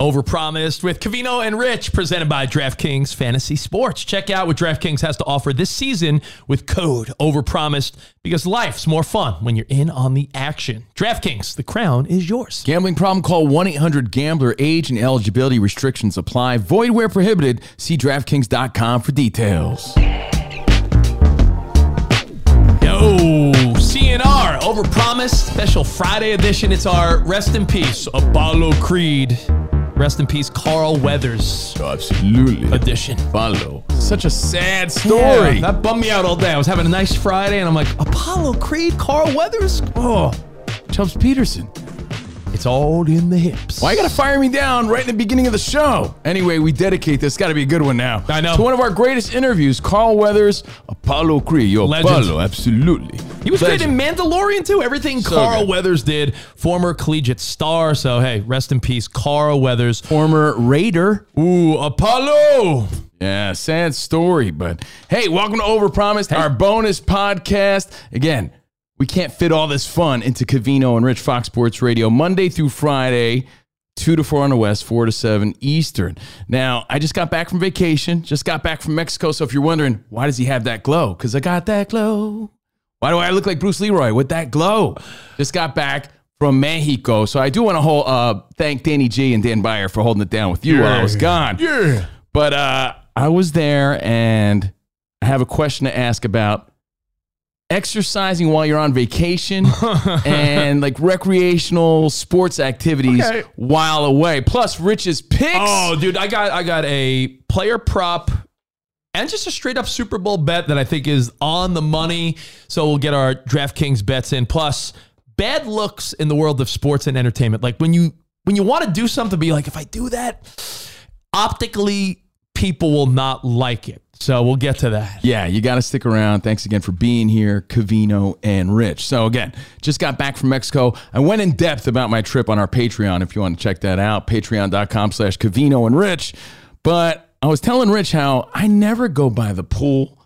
Overpromised with Covino and Rich, presented by DraftKings Fantasy Sports. Check out what DraftKings has to offer this season with code Overpromised because life's more fun when you're in on the action. DraftKings, the crown is yours. Gambling problem? Call 1 800 Gambler. Age and eligibility restrictions apply. Void where prohibited. See DraftKings.com for details. Yo, CNR, Overpromised, special Friday edition. It's our rest in peace, Apollo Creed. Rest in peace, Carl Weathers Absolutely. edition. Follow. Such a sad story. Yeah, that bummed me out all day. I was having a nice Friday, and I'm like, Apollo Creed, Carl Weathers. Oh, Chubbs Peterson. It's all in the hips. Why you gotta fire me down right in the beginning of the show? Anyway, we dedicate this. Got to be a good one now. I know. To one of our greatest interviews, Carl Weathers, Apollo Creed. Yo, Legend. Apollo, absolutely. He was great in Mandalorian too. Everything So Carl good. Weathers did, former collegiate star. So hey, rest in peace, Carl Weathers. Former Raider. Ooh, Apollo. Yeah, sad story, but hey, welcome to Overpromised, our bonus podcast. Again, we can't fit all this fun into Covino and Rich Fox Sports Radio Monday through Friday, 2 to 4 on the West, 4 to 7 Eastern. Now, I just got back from vacation, just got back from Mexico. So if you're wondering, why does he have that glow? Because I got that glow. Why do I look like Bruce Leroy with that glow? Just got back from Mexico. So I do want to hold, uh, thank Danny G and Dan Beyer for holding it down with you while I was gone. Yeah. But uh, I was there and I have a question to ask about exercising while you're on vacation and like recreational sports activities Okay. while away. Plus Rich's picks. Oh, dude, I got I got a player prop and just a straight up Super Bowl bet that I think is on the money. So we'll get our DraftKings bets in. Plus, bad looks in the world of sports and entertainment. Like when you when you want to do something, be like, if I do that, optically, people will not like it. So we'll get to that. Yeah, you got to stick around. Thanks again for being here, Covino and Rich. So, again, just got back from Mexico. I went in depth about my trip on our Patreon if you want to check that out, patreon.com slash Covino and Rich. But I was telling Rich how I never go by the pool.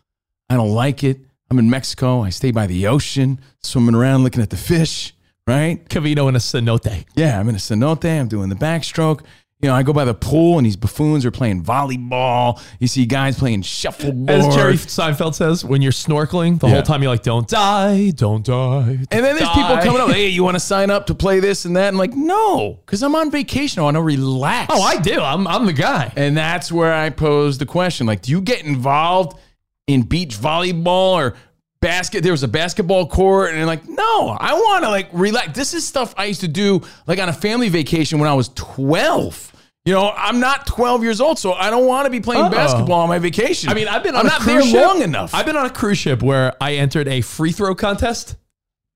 I don't like it. I'm in Mexico. I stay by the ocean, swimming around, looking at the fish, right? Covino and a cenote. Yeah, I'm in a cenote. I'm doing the backstroke. You know, I go by the pool and these buffoons are playing volleyball. You see guys playing shuffleboard. As Jerry Seinfeld says, when you're snorkeling, the Yeah. whole time you're like, don't die, don't die. And then there's people coming up, hey, you want to sign up to play this and that? I'm like, no, because I'm on vacation. I want to relax. Oh, I do. I'm, I'm the guy. and that's where I pose the question like, do you get involved in beach volleyball or basket? There was a basketball court, and like, no, I want to like relax. This is stuff I used to do like on a family vacation when I was 12. You know, I'm not 12 years old, so I don't want to be playing Oh. basketball on my vacation. I mean, I've been on I'm a not cruise there ship. long enough. I've been on a cruise ship where I entered a free throw contest.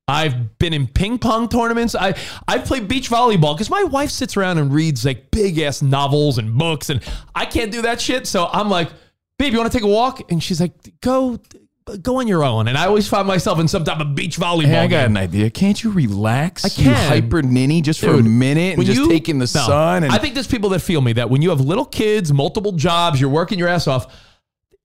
I've been in ping pong tournaments. I I've played beach volleyball because my wife sits around and reads like big ass novels and books, and I can't do that shit. So I'm like, babe, you want to take a walk? And she's like, go, go on your own. And I always find myself in some type of beach volleyball. Hey, I got game. an idea. Can't you relax? I You can. hyper ninny just for a minute and just you- take in the No. sun. And I think there's people that feel me that when you have little kids, multiple jobs, you're working your ass off,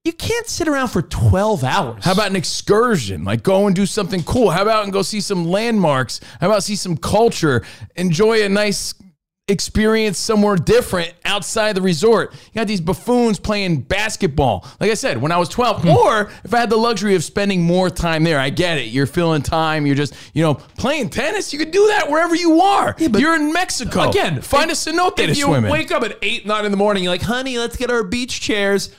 you can't sit around for 12 hours. How about an excursion? Like go and do something cool. How about and go see some landmarks? How about see some culture? Enjoy a nice experience somewhere different outside the resort. You got these buffoons playing basketball. Like I said, when I was 12, hmm. or if I had the luxury of spending more time there, I get it. You're filling time. You're just, you know, playing tennis. You could do that wherever you are. You're in Mexico. Again, find if- a cenote to you swim in. wake up at 8, 9 in the morning, you're like, honey, let's get our beach chairs.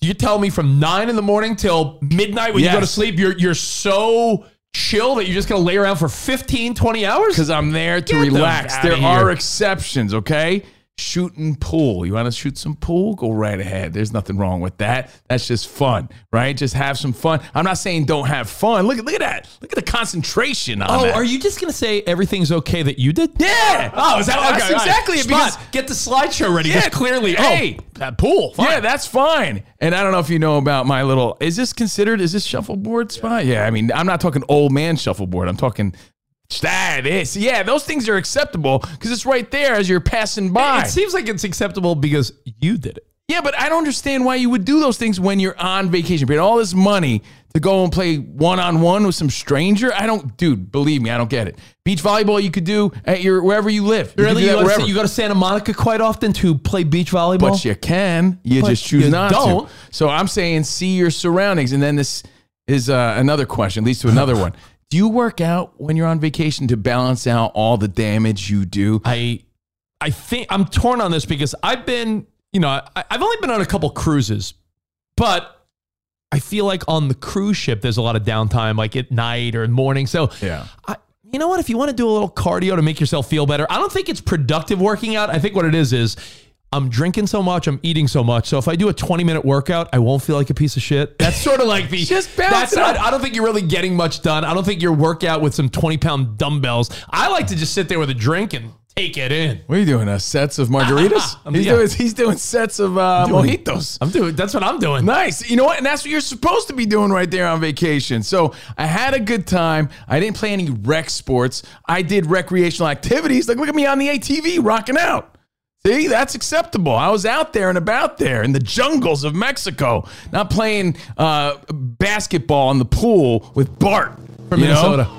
You tell me from 9 in the morning till midnight when you go to sleep, you're, you're so chill that you're just going to lay around for 15, 20 hours? because I'm there to Get relax. There are exceptions, okay? Shooting pool. You want to shoot some pool? Go right ahead. There's nothing wrong with that. That's just fun, right? Just have some fun. I'm not saying don't have fun. Look at look at that. Look at the concentration on Oh, that. are you just going to say everything's okay that you did? Yeah. Oh, is that oh, That's okay? all right. exactly it, Spot, get the slideshow ready. Yeah, Because clearly, oh, hey. oh, that pool. Fine. Yeah, that's fine. And I don't know if you know about my little. Is this considered? Is this shuffleboard spot? Yeah. I mean, I'm not talking old man shuffleboard. I'm talking. That is, yeah, those things are acceptable because it's right there as you're passing by. It seems like it's acceptable because you did it. Yeah, but I don't understand why you would do those things when you're on vacation. Paying all this money to go and play one on one with some stranger. I don't, dude. Believe me, I don't get it. Beach volleyball you could do at your wherever you live. You Really, you go, to, you go to Santa Monica quite often to play beach volleyball. but you can. You But just choose you not don't. to. So I'm saying see your surroundings, and then this is uh, another question. Leads to another one. Do you work out when you're on vacation to balance out all the damage you do? I, I think I'm torn on this because I've been, you know, I, I've only been on a couple cruises, but I feel like on the cruise ship there's a lot of downtime, like at night or in morning. So Yeah. I, you know what? If you want to do a little cardio to make yourself feel better, I don't think it's productive working out. I think what it is is I'm drinking so much, I'm eating so much. So if I do a 20 minute workout, I won't feel like a piece of shit. That's sort of like the. Just balance that's, it. I, I don't think you're really getting much done. I don't think your workout with some 20 pound dumbbells. I like to just sit there with a drink and take it in. What are you doing? Uh, sets of margaritas? He's yeah. doing. He's doing sets of uh, doing- mojitos. I'm doing. That's what I'm doing. Nice. You know what? And that's what you're supposed to be doing right there on vacation. So I had a good time. I didn't play any rec sports. I did recreational activities. Like, look at me on the ATV rocking out. See, that's acceptable. I was out there and about there in the jungles of Mexico, not playing uh, basketball in the pool with Bart From you know? Minnesota.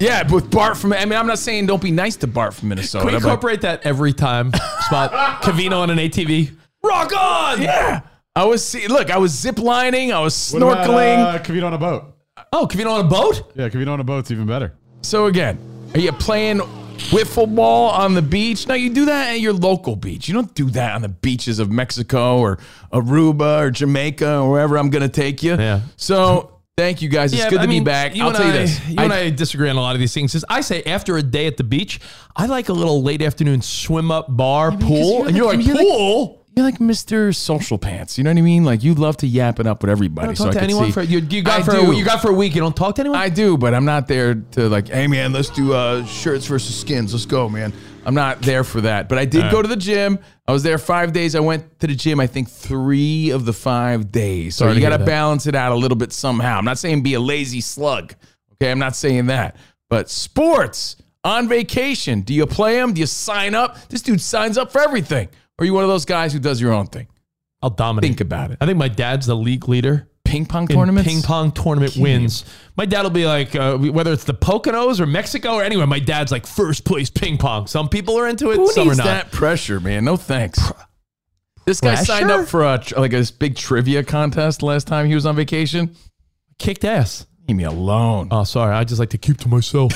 Yeah, with Bart from. I mean, I'm not saying don't be nice to Bart from Minnesota. Can we but- incorporate that every time? Spot Covino on an ATV. Rock on! yeah, I was. See, look, I was zip lining. I was What about, snorkeling. uh, Covino on a boat. Oh, Covino on a boat? Yeah, Covino on a boat's even better. So again, are you playing wiffle ball on the beach? Now you do that at your local beach. You don't do that on the beaches of Mexico or Aruba or Jamaica or wherever I'm going to take you. Yeah. So thank you guys. It's good I to mean, be back. I'll and tell you I, this. You I- and I disagree on a lot of these things. Is I say after a day at the beach, I like a little late afternoon swim up bar pool, you're and you're like- like, you're like- pool. You're like Mr. Social Pants. You know what I mean? Like you love to yap it up with everybody. You don't so talk I to could anyone see- for you, you got I for do. a, you got for a week. You don't talk to anyone. I do, but I'm not there to like, hey man, let's do uh, shirts versus skins. Let's go, man. I'm not there for that. But I did go to the gym. I was there five days. I went to the gym, I think three of the five days. So Sorry you got to balance it out a little bit somehow. I'm not saying be a lazy slug. Okay, I'm not saying that. But sports on vacation, do you play them? Do you sign up? This dude signs up for everything. Or are you one of those guys who does your own thing? I'll dominate. Think about it. I think my dad's the league leader. Ping pong in tournaments? ping pong tournament wins. My dad will be like, uh, whether it's the Poconos or Mexico or anywhere, my dad's like first place ping pong. Some people are into it, Who some needs are not. that pressure, man? No thanks. This guy signed up for a like a big trivia contest last time he was on vacation. Kicked ass. Leave me alone. Oh, sorry. I just like to keep to myself.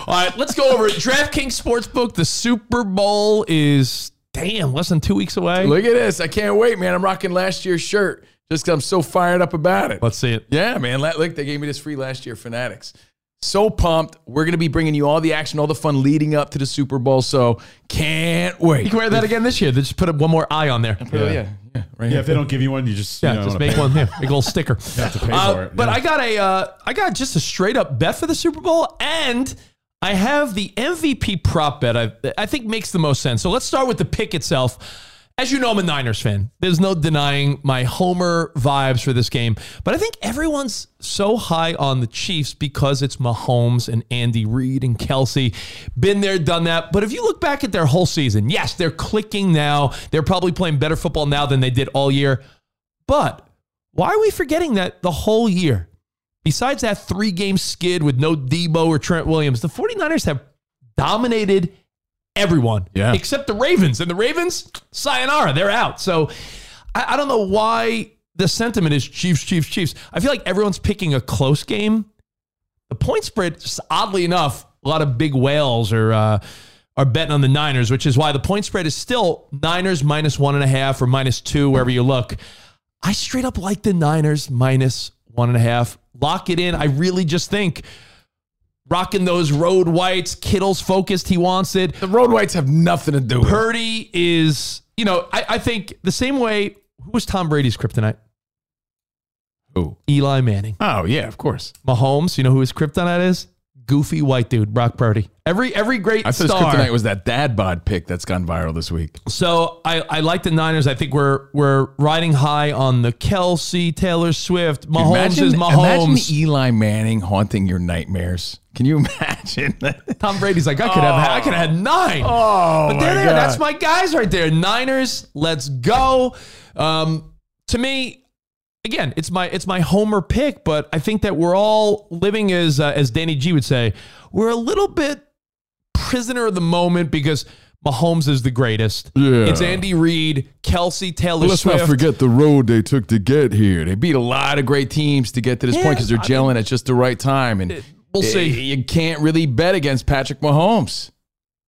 All right, let's go over it. DraftKings Sportsbook. The Super Bowl is damn less than two weeks away. Look at this. I can't wait, man. I'm rocking last year's shirt just 'cause I'm so fired up about it. Let's see it. Yeah, man. Look, they gave me this free last year, Fanatics. So pumped. We're going to be bringing you all the action, all the fun leading up to the Super Bowl. So can't wait. You can wear that again this year. They just put one more eye on there. Yeah, yeah, yeah, right Yeah, here. if they don't give you one, you just Yeah, you know, just make one. Yeah, make a little sticker. You have to pay Uh, for it. But yeah. I got a, uh, I got just a straight up bet for the Super Bowl, and I have the MVP prop bet. I, I think makes the most sense. So let's start with the pick itself. as you know, I'm a Niners fan. There's no denying my Homer vibes for this game. But I think everyone's so high on the Chiefs because it's Mahomes and Andy Reid and Kelce. Been there, done that. But if you look back at their whole season, yes, they're clicking now. They're probably playing better football now than they did all year. But why are we forgetting that the whole year? Besides that three game skid with no Deebo or Trent Williams, the 49ers have dominated everyone Yeah. except the Ravens. And the Ravens, sayonara, they're out. So I, I don't know why the sentiment is Chiefs, Chiefs, Chiefs. I feel like everyone's picking a close game. The point spread, just oddly enough, a lot of big whales are uh, are betting on the Niners, which is why the point spread is still Niners minus one and a half or minus two, wherever you look. I straight up like the Niners minus one and a half. Lock it in. I really just think rocking those road whites. Kittle's focused. He wants it. The Road Whites have nothing to do with. Purdy is, you know, I, I think the same way. Who was Tom Brady's kryptonite? Who? Eli Manning. Oh, yeah, of course. Mahomes, you know who his kryptonite is? Goofy white dude, Brock Purdy. Every every great I thought star. kryptonite was that dad bod pick that's gone viral this week. So I, I like the Niners. I think we're we're riding high on the Kelce, Taylor Swift. Mahomes imagine, is Imagine Eli Manning haunting your nightmares. Can you imagine? Tom Brady's like, I could have I could have had nine. oh, but there they're. God. That's my guys right there. Niners, let's go. Um, to me, again, it's my it's my homer pick, but I think that we're all living as uh, as Danny G would say, we're a little bit prisoner of the moment because Mahomes is the greatest. Yeah. It's Andy Reid, Kelce, Taylor Let's Swift. not forget the road they took to get here. They beat a lot of great teams to get to this Yeah, point because they're I gelling at just the right time. And we'll eh, see. You can't really bet against Patrick Mahomes.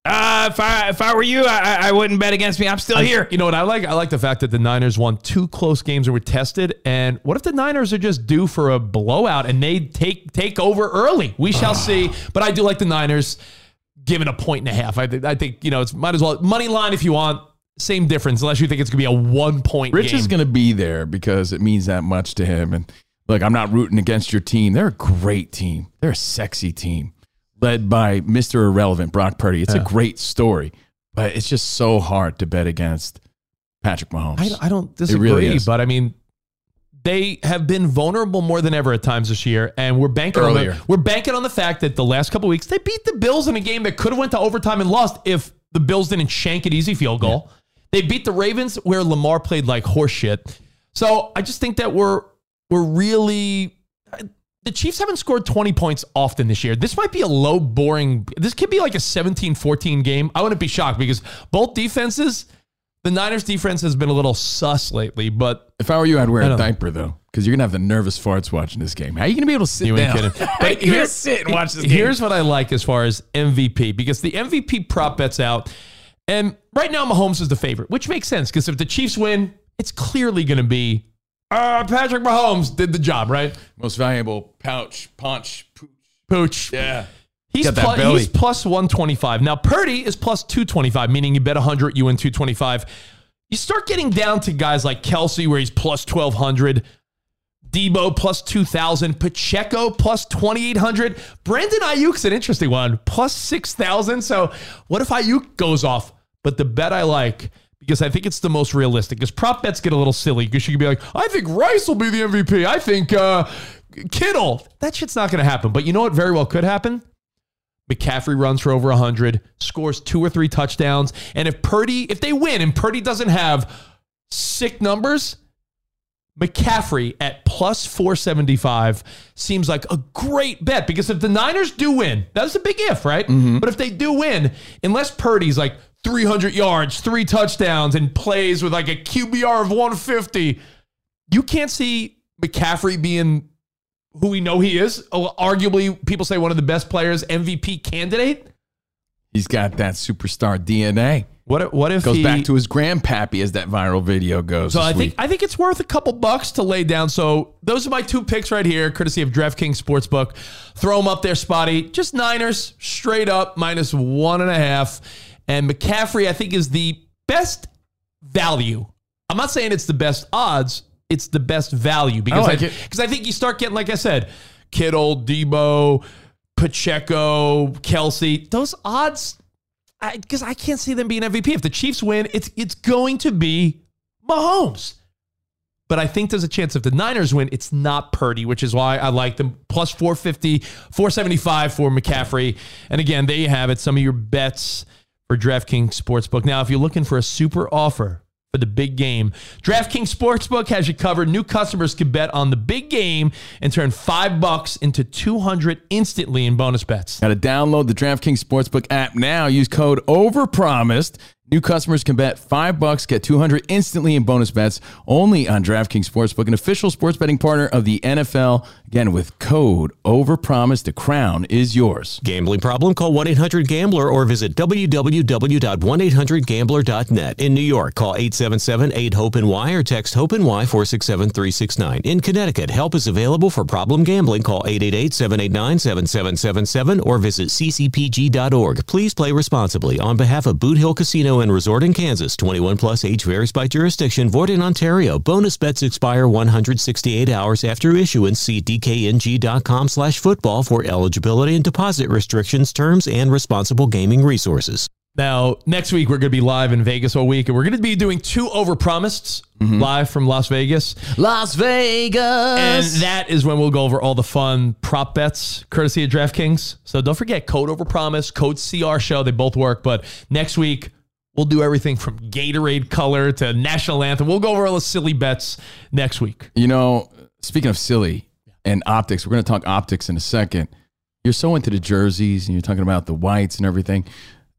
Uh, if I if I were you, I, I- I wouldn't bet against me. I'm still here. You know what I like? I like the fact that the Niners won two close games and were tested. And what if the Niners are just due for a blowout and they take take over early? We shall see. But I do like the Niners giving a point and a half. I, th- I think you know it's might as well money line if you want. Same difference, unless you think it's gonna be a one point. Rich game. is going to be there because it means that much to him. And look, I'm not rooting against your team. They're a great team. They're a sexy team led by Mr. Irrelevant, Brock Purdy. It's a great story, but it's just so hard to bet against Patrick Mahomes. I, I don't disagree, really but I mean, they have been vulnerable more than ever at times this year, and we're banking Earlier. on the, we're banking on the fact that the last couple weeks they beat the Bills in a game that could have went to overtime and lost if the Bills didn't shank an easy field goal. They beat the Ravens where Lamar played like horseshit. So I just think that we're we're really the Chiefs haven't scored 20 points often this year. This might be a low, boring. This could be like a 17 14 game. I wouldn't be shocked because both defenses, the Niners defense has been a little sus lately, but If I were you, I'd wear a diaper though, because you're gonna have the nervous farts watching this game. How are you gonna be able to sit you ain't down? kidding. How But gonna here- sit and watch this game? here's what I like as far as MVP because the MVP prop bets out. And right now, Mahomes is the favorite, which makes sense because if the Chiefs win, it's clearly going to be uh, Patrick Mahomes did the job, right? most valuable pouch, punch, pooch. Pooch. Yeah. He's, plus, he's plus 125. Now, Purdy is plus 225, meaning you bet 100, you win 225. You start getting down to guys like Kelce, where he's plus 1200, Deebo plus 2000, Pacheco plus 2800. Brandon Aiyuk's an interesting one, plus 6000. So, what if Aiyuk goes off? But the bet I like, because I think it's the most realistic, because prop bets get a little silly, because you could be like, I think Rice will be the MVP. I think uh, Kittle. That shit's not going to happen. But you know what very well could happen? McCaffrey runs for over 100, scores two or three touchdowns. And if Purdy, if they win and Purdy doesn't have sick numbers, McCaffrey at plus 475 seems like a great bet because if the Niners do win, that's a big if, right? Mm-hmm. But if they do win, unless Purdy's like 300 yards, three touchdowns, and plays with like a QBR of 150, you can't see McCaffrey being who we know he is. Oh, Arguably, people say one of the best players, MVP candidate. He's got that superstar DNA. What if, what if Goes he, back to his grandpappy as that viral video goes. So I think week. I think it's worth a couple bucks to lay down. So those are my two picks right here, courtesy of DraftKings Sportsbook. Throw them up there, Spotty. Just Niners, straight up minus one and a half. And McCaffrey, I think, is the best value. I'm not saying it's the best odds. It's the best value because I like I, because I think you start getting, like I said, Kittle, Deebo, Pacheco, Kelce. Those odds because I, can't see them being MVP. If the Chiefs win, it's it's going to be Mahomes. But I think there's a chance if the Niners win, it's not Purdy, which is why I like them. Plus 450, 475 for McCaffrey. And again, there you have it. Some of your bets for DraftKings Sportsbook. Now, if you're looking for a super offer for the big game. DraftKings Sportsbook has you covered. New customers can bet on the big game and turn five bucks into 200 instantly in bonus bets. Got to download the DraftKings Sportsbook app now. Use code OVERPROMISED. New customers can bet five bucks, get 200 instantly in bonus bets only on DraftKings Sportsbook, an official sports betting partner of the NFL. Again, with code OVERPROMISED, the crown is yours. Gambling problem? Call 1 800 Gambler or visit www.1800Gambler.net. In New York, call 877 8 HOPE and Y or text HOPE and Y 467 369. In Connecticut, help is available for problem gambling. Call 888 789 7777 or visit ccpg.org. Please play responsibly. On behalf of Boot Hill Casino and Resort in Kansas, 21 plus age varies by jurisdiction, void in Ontario. Bonus bets expire 168 hours after issuance. See dkng.com slash football for eligibility and deposit restrictions, terms, and responsible gaming resources. Now, next week, we're going to be live in Vegas all week, and we're going to be doing two overpromised mm-hmm. live from Las Vegas. Las Vegas. And that is when we'll go over all the fun prop bets, courtesy of DraftKings. So don't forget code overpromise, code CR show. They both work. But next week, we'll do everything from Gatorade color to national anthem. We'll go over all the silly bets next week. You know, speaking of silly and optics, we're going to talk optics in a second. You're so into the jerseys and you're talking about the whites and everything.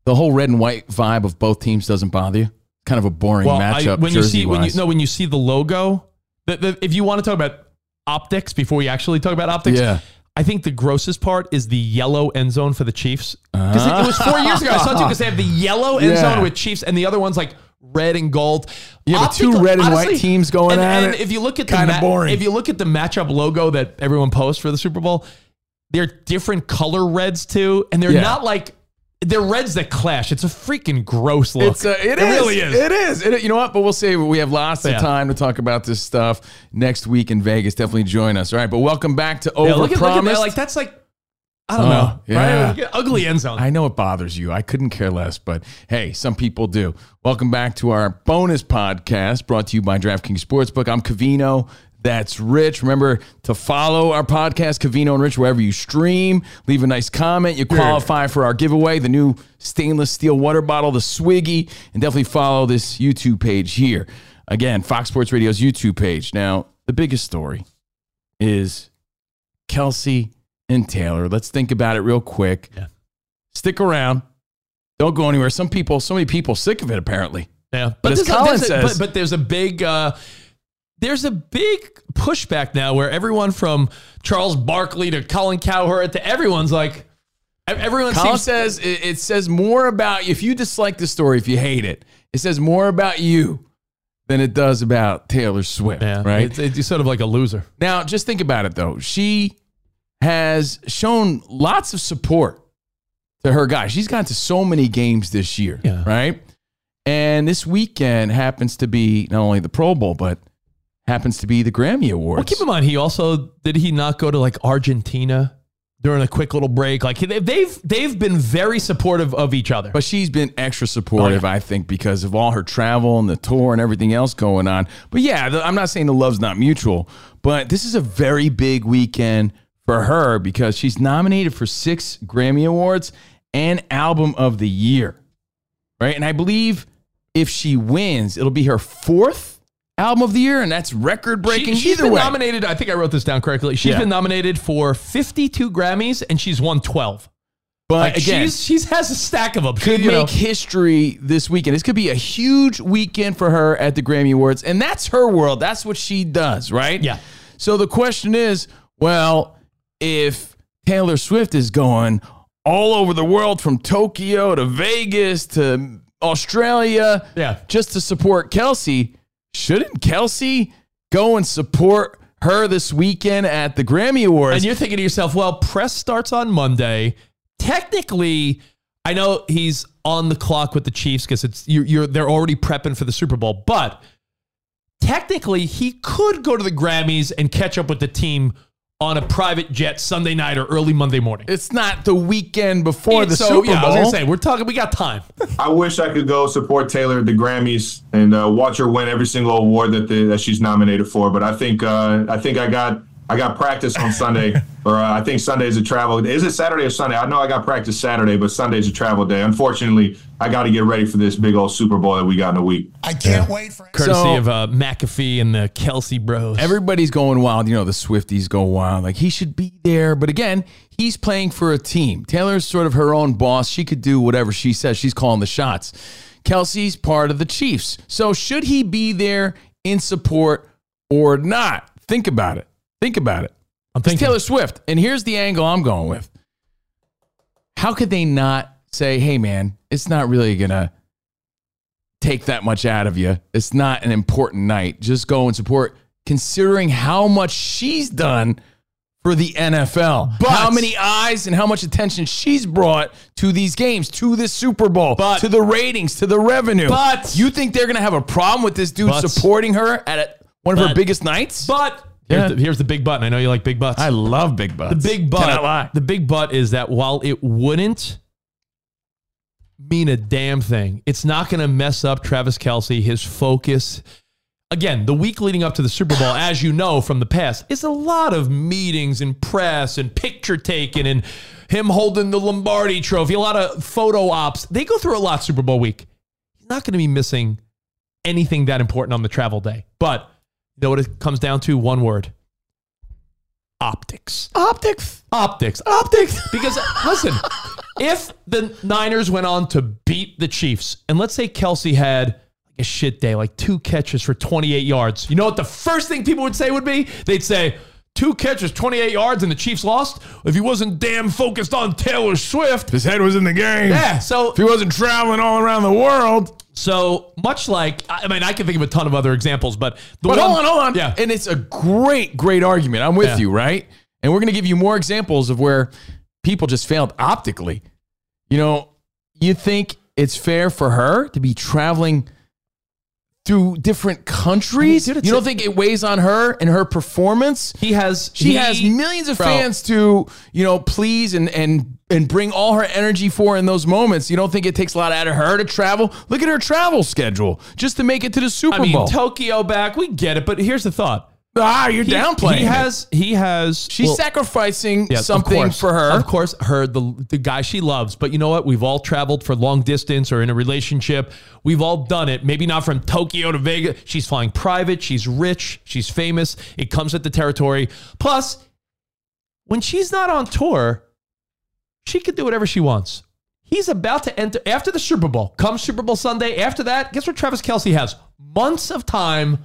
The whole red and white vibe of both teams doesn't bother you. Kind of a boring I- matchup. when you see when you no when you see the logo, the, the, if you want to talk about optics before we actually talk about optics, Yeah. I think the grossest part is the yellow end zone for the Chiefs because it, it was four years ago. I saw it too because they have the yellow end Yeah. zone with Chiefs and the other one's like red and gold. Yeah, but two red and white teams going and, at and it, If you look at the kinda boring. if you look at the matchup logo that everyone posts for the Super Bowl, they're different color reds too, and they're Yeah. not like they're reds that clash. It's a freaking gross look. It's a, it, it is. really is. It is. It- you know what? But we'll say we have lots of time to talk about this stuff next week in Vegas. Definitely join us. All right. But welcome back to Yeah, Overpromised. look at, look at that. Like that's like I don't Oh, know. yeah. Right? Ugly end zone. I know it bothers you. I couldn't care less, but hey, some people do. Welcome back to our bonus podcast brought to you by DraftKings Sportsbook. I'm Covino. That's Rich. Remember to follow our podcast, Covino and Rich, wherever you stream. Leave a nice comment. You qualify for our giveaway, the new stainless steel water bottle, the Swiggy, and definitely follow this YouTube page here. Again, Fox Sports Radio's YouTube page. Now, the biggest story is Kelce and Taylor. Let's think about it real quick. Yeah. Stick around. Don't go anywhere. Some people, so many people, sick of it apparently. Yeah, But as there's a- Colin a- says- but, but there's a big uh, there's a big pushback now where everyone from Charles Barkley to Colin Cowherd to everyone's like everyone Colin seems says it, it says more about if you dislike the story, if you hate it, it says more about you than it does about Taylor Swift. yeah, right It's, it's sort of like a loser. now, just think about it though. She has shown lots of support to her guy. She's gone to so many games this year, Yeah. right? And this weekend happens to be not only the Pro Bowl, but happens to be the Grammy Awards. Well, keep in mind he also did he not go to like Argentina during a quick little break? Like they- they've they've been very supportive of each other. But she's been extra supportive, oh, I think, because of all her travel and the tour and everything else going on. But yeah, I'm not saying the love's not mutual, but this is a very big weekend for her because she's nominated for six Grammy Awards and Album of the Year. Right. And I believe if she wins, it'll be her fourth album of the year, and that's record breaking She, has either been way. nominated. I think I wrote this down correctly. She's Yeah. been nominated for 52 Grammys and she's won 12. but Like again, she's she's has a stack of them. could You know. make history this weekend. This could be a huge weekend for her at the Grammy Awards, and that's her world. That's what she does, right? Yeah. So the question is, well, if Taylor Swift is going all over the world from Tokyo to Vegas to Australia, Yeah. just to support Kelce, shouldn't Kelce go and support her this weekend at the Grammy Awards? And you're thinking to yourself, well, press starts on Monday. Technically, I know he's on the clock with the Chiefs because it's you're, you're they're already prepping for the Super Bowl, but technically he could go to the Grammys and catch up with the team on a private jet Sunday night or early Monday morning. It's not the weekend before the so, Super Bowl. yeah, I was gonna say we're talking. We got time. I wish I could go support Taylor at the Grammys and uh, watch her win every single award that the, that she's nominated for. But I think uh, I think I got I got practice on Sunday, or uh, I think Sunday's a travel. Is it Saturday or Sunday? I know I got practice Saturday, but Sunday's a travel day. Unfortunately, I got to get ready for this big old Super Bowl that we got in a week. I can't wait for it. Courtesy So- of uh, McAfee and the Kelce Bros. Everybody's going wild. You know, the Swifties go wild. Like he should be there. But again, he's playing for a team. Taylor's sort of her own boss. She could do whatever she says. She's calling the shots. Kelce's part of the Chiefs. So should he be there in support or not? Think about it. Think about it. I'm It's thinking. Taylor Swift. And here's the angle I'm going with. How could they not say, hey, man, it's not really going to take that much out of you? It's not an important night. Just go and support, considering how much she's done for the NFL. But- how many eyes and how much attention she's brought to these games, to this Super Bowl, But- to the ratings, to the revenue. But- you think they're going to have a problem with this dude But- supporting her at one of her biggest nights? but here's, Yeah. the, here's the big button. I know you like big butts. I love big butts. the big Cannot lie. butt. The big butt is that while it wouldn't mean a damn thing, it's not going to mess up Travis Kelce, his focus. Again, the week leading up to the Super Bowl, as you know from the past, is a lot of meetings and press and picture taking and him holding the Lombardi trophy, a lot of photo ops. They go through a lot Super Bowl week. He's not going to be missing anything that important on the travel day. But you know what it comes down to? One word optics. Optics. Optics. Optics. Because listen, if the Niners went on to beat the Chiefs, and let's say Kelce had like a shit day, like two catches for 28 yards, you know what the first thing people would say would be? They'd say, two catches, 28 yards, and the Chiefs lost? If he wasn't damn focused on Taylor Swift. His head was in the game. Yeah. So If he wasn't traveling all around the world. So much like I mean, I can think of a ton of other examples, but the But one, hold on, hold on. Yeah. And it's a great, great argument. I'm with Yeah. you, right? And we're going to give you more examples of where people just failed optically. You know, you think it's fair for her to be traveling through different countries? dude, you don't a- think it weighs on her and her performance? he has She he- has millions of Bro. fans to, you know, please and and and bring all her energy for in those moments. You don't think it takes a lot out of her to travel? Look at her travel schedule just to make it to the Super I mean, Bowl. Tokyo back, we get it, but here's the thought. Ah, you're He- downplaying. He has. He has. She's well, sacrificing yes, something course. for her. Of course, her the the guy she loves. But you know what? We've all traveled for long distance or in a relationship. We've all done it. Maybe not from Tokyo to Vegas. She's flying private. She's rich. She's famous. It comes at the territory. Plus, when she's not on tour, she could do whatever she wants. He's about to enter after the Super Bowl. Come Super Bowl Sunday. After that, guess what Travis Kelce has? Months of time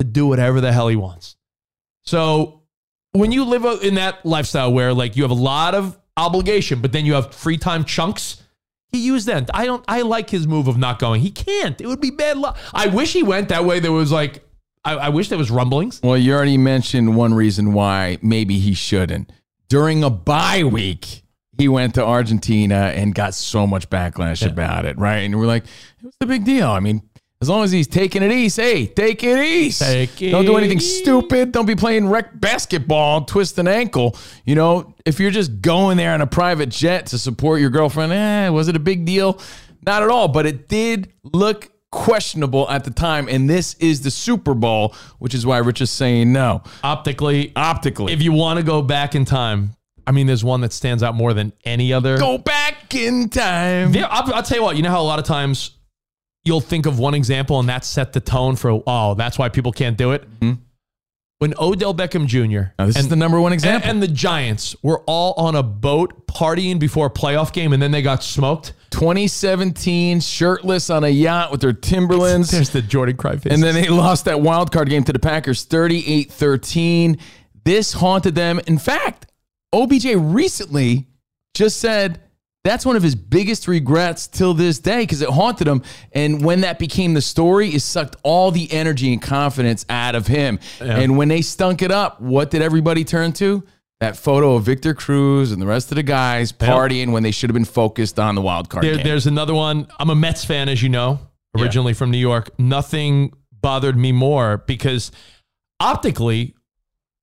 to do whatever the hell he wants. So when you live in that lifestyle where like you have a lot of obligation, but then you have free time chunks, he used that. I don't. I like his move of not going. He can't. It would be bad luck. I wish he went that way. There was like, I, I wish there was rumblings. well, you already mentioned one reason why maybe he shouldn't. During a bye week, he went to Argentina and got so much backlash about it, right? And we're like, what's the big deal? I mean, as long as he's taking it easy, hey, take it easy. Take it Don't do anything stupid. Don't be playing rec basketball, twist an ankle. You know, if you're just going there on a private jet to support your girlfriend, eh, was it a big deal? Not at all, but it did look questionable at the time. And this is the Super Bowl, which is why Rich is saying no. Optically, Optically. if you want to go back in time, I mean, there's one that stands out more than any other. go back in time. There, I'll, I'll tell you what. You know how a lot of times you'll think of one example and that set the tone for oh, that's why people can't do it. Hmm. When Odell Beckham Jr. Now, this is the number one and, example. and the Giants were all on a boat partying before a playoff game, and then they got smoked. 2017, shirtless on a yacht with their Timberlands. There's the Jordan Cry face. And then they lost that wild card game to the Packers 38 13. This haunted them. In fact, OBJ recently just said that's one of his biggest regrets till this day because it haunted him. And when that became the story, it sucked all the energy and confidence out of him. And when they stunk it up, what did everybody turn to? That photo of Victor Cruz and the rest of the guys partying when they should have been focused on the wild card There- game. there's another one. I'm a Mets fan, as you know, originally from New York. Nothing bothered me more because optically,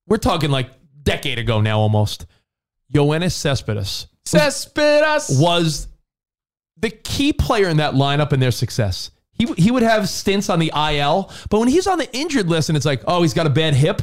we're talking like decade ago now almost. Yoenis Cespedes Cespedes. was the key player in that lineup and their success. He, he would have stints on the IL, but when he's on the injured list and it's like, oh, he's got a bad hip,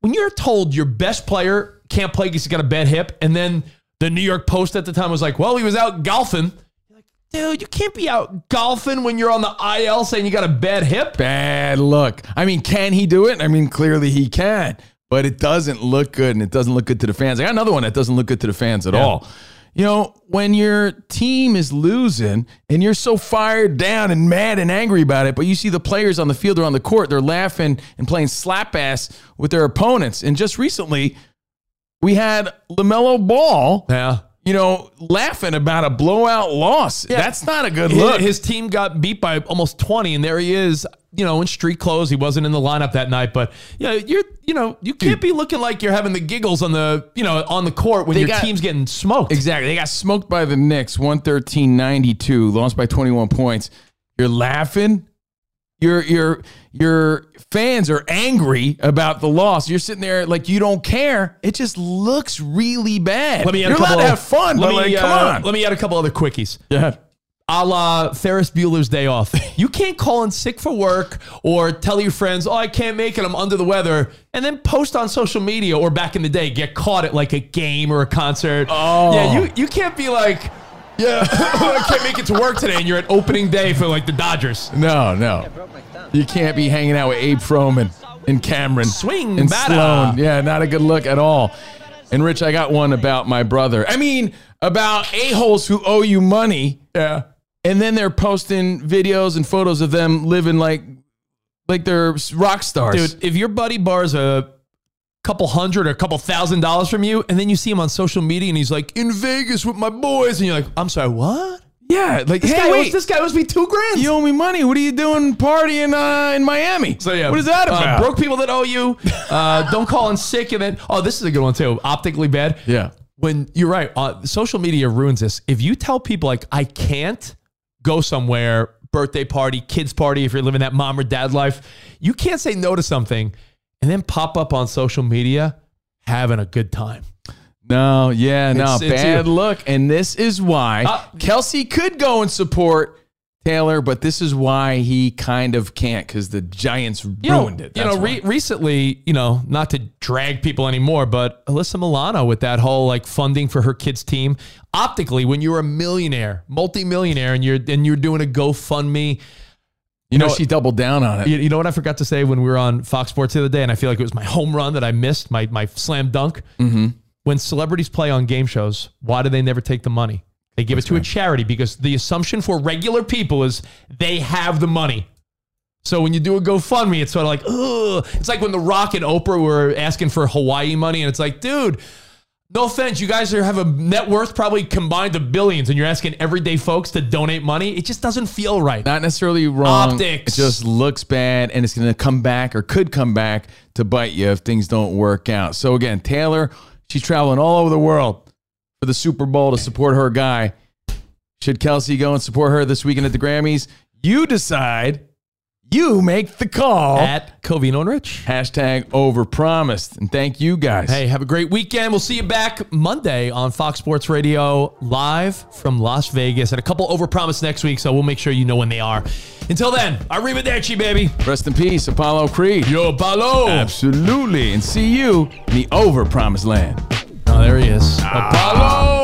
when you're told your best player can't play because he's got a bad hip, and then the New York Post at the time was like, well, he was out golfing. You're like, dude, you can't be out golfing when you're on the IL saying you got a bad hip. Bad look. I mean, can he do it? I mean, clearly he can, but it doesn't look good and it doesn't look good to the fans. I got another one that doesn't look good to the fans at Yeah. all. You know, when your team is losing and you're so fired down and mad and angry about it, but you see the players on the field or on the court, they're laughing and playing slap ass with their opponents. And just recently, we had LaMelo Ball, Yeah. You know, laughing about a blowout loss. That's not a good His- look. His team got beat by almost 20, and there he is, you know, in street clothes. He wasn't in the lineup that night, but yeah, you're, you know, you can't be looking like you're having the giggles on the, you know, on the court when They your got- team's getting smoked. Exactly. They got smoked by the Knicks, 113-92, lost by 21 points. You're laughing. Your your your fans are angry about the loss. You're sitting there like you don't care. It just looks really bad. Let me add You're a allowed to have fun, let but me, like, come uh, on. Let me add a couple other quickies. yeah. a la Ferris Bueller's Day Off. You can't call in sick for work or tell your friends, oh, I can't make it, I'm under the weather, and then post on social media or back in the day, get caught at like a game or a concert. Oh. Yeah, you, you can't be like, yeah, I can't make it to work today, and you're at opening day for like the Dodgers. No, no. You can't be hanging out with Abe Froman and Cameron. Swing, and batter. Sloane. Yeah, not a good look at all. And Rich, I got one about my brother. I mean, about a-holes who owe you money. Yeah. and then they're posting videos and photos of them living like like they're rock stars. Dude, if your buddy bars a couple hundred or a couple thousand dollars from you, and then you see him on social media and he's like, in Vegas with my boys, and you're like, I'm sorry, what? yeah, like This, hey, guy, wait, owes, this guy owes me two grand. you owe me money. What are you doing partying uh, in Miami? So yeah, what is that uh, about? broke people that owe you. Uh, don't call in sick, and then oh, this is a good one too. Optically bad. yeah, When you're right, uh, social media ruins this. If you tell people like I can't go somewhere, birthday party, kids party, if you're living that mom or dad life, you can't say no to something, and then pop up on social media having a good time. no, yeah, no, It's- it's bad you. look. And this is why Uh, Kelce could go and support Taylor, but this is why he kind of can't because the Giants You know- ruined it. You know, re- recently, you know, not to drag people anymore, but Alyssa Milano with that whole like funding for her kids' team. Optically, when you're a millionaire, multimillionaire, and you're and you're doing a GoFundMe, you know, she doubled down on it. you, you know what I forgot to say when we were on Fox Sports the other day, and I feel like it was my home run that I missed, my my slam dunk. Mm-hmm. When celebrities play on game shows, why do they never take the money? They give it to a charity because the assumption for regular people is they have the money. So when you do a GoFundMe, it's sort of like, ugh. It's like when The Rock and Oprah were asking for Hawaii money, and it's like, dude, no offense, you guys are, have a net worth probably combined of billions, and you're asking everyday folks to donate money. It just doesn't feel right. not necessarily wrong. Optics. It just looks bad and it's going to come back or could come back to bite you if things don't work out. So again, Taylor, she's traveling all over the world for the Super Bowl to support her guy. Should Kelsey go and support her this weekend at the Grammys? You decide. You make the call. At Covino and Rich. Hashtag overpromised. And thank you guys. Hey, have a great weekend. We'll see you back Monday on Fox Sports Radio, live from Las Vegas, and a couple overpromised next week. So we'll make sure you know when they are. Until then, arrivederci, baby. Rest in peace, Apollo Creed. Yo, Apollo. Absolutely. And see you in the overpromised land. Oh, there he is. Ah. Apollo.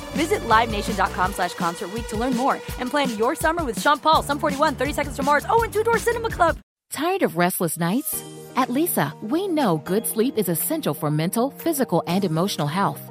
Visit LiveNation.com slash Concert to learn more and plan your summer with Sean Paul, Sum 41, 30 Seconds to Mars, oh, and Two Door Cinema Club. Tired of restless nights? At Leesa, we know good sleep is essential for mental, physical, and emotional health.